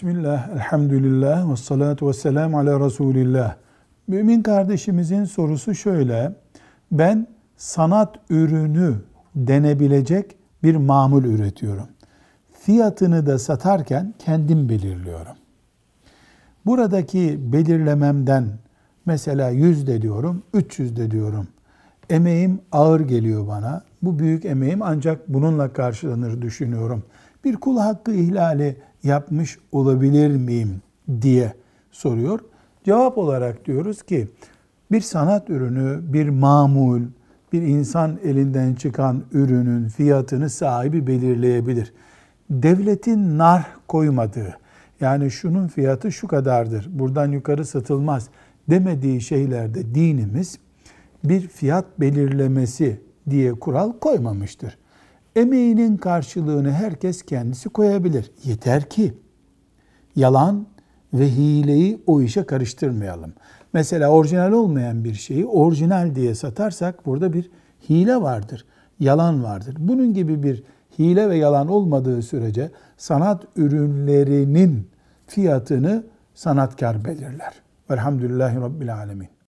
Bismillah, elhamdülillah ve salatu ve selamu ala Resulillah. Mümin kardeşimizin sorusu şöyle. Ben sanat ürünü denebilecek bir mamul üretiyorum. Fiyatını da satarken kendim belirliyorum. Buradaki belirlememden mesela 100 de diyorum, 300 de diyorum. Emeğim ağır geliyor bana. Bu büyük emeğim ancak bununla karşılanır düşünüyorum. Bir kul hakkı ihlali yapmış olabilir miyim diye soruyor. Cevap olarak diyoruz ki bir sanat ürünü, bir mamul, bir insan elinden çıkan ürünün fiyatını sahibi belirleyebilir. Devletin nar koymadığı, yani şunun fiyatı şu kadardır, buradan yukarı satılmaz demediği şeylerde dinimiz bir fiyat belirlemesi diye kural koymamıştır. Emeğinin karşılığını herkes kendisi koyabilir. Yeter ki yalan ve hileyi o işe karıştırmayalım. Mesela orijinal olmayan bir şeyi orijinal diye satarsak burada bir hile vardır, yalan vardır. Bunun gibi bir hile ve yalan olmadığı sürece sanat ürünlerinin fiyatını sanatkar belirler. Velhamdülillahi Rabbil Alemin.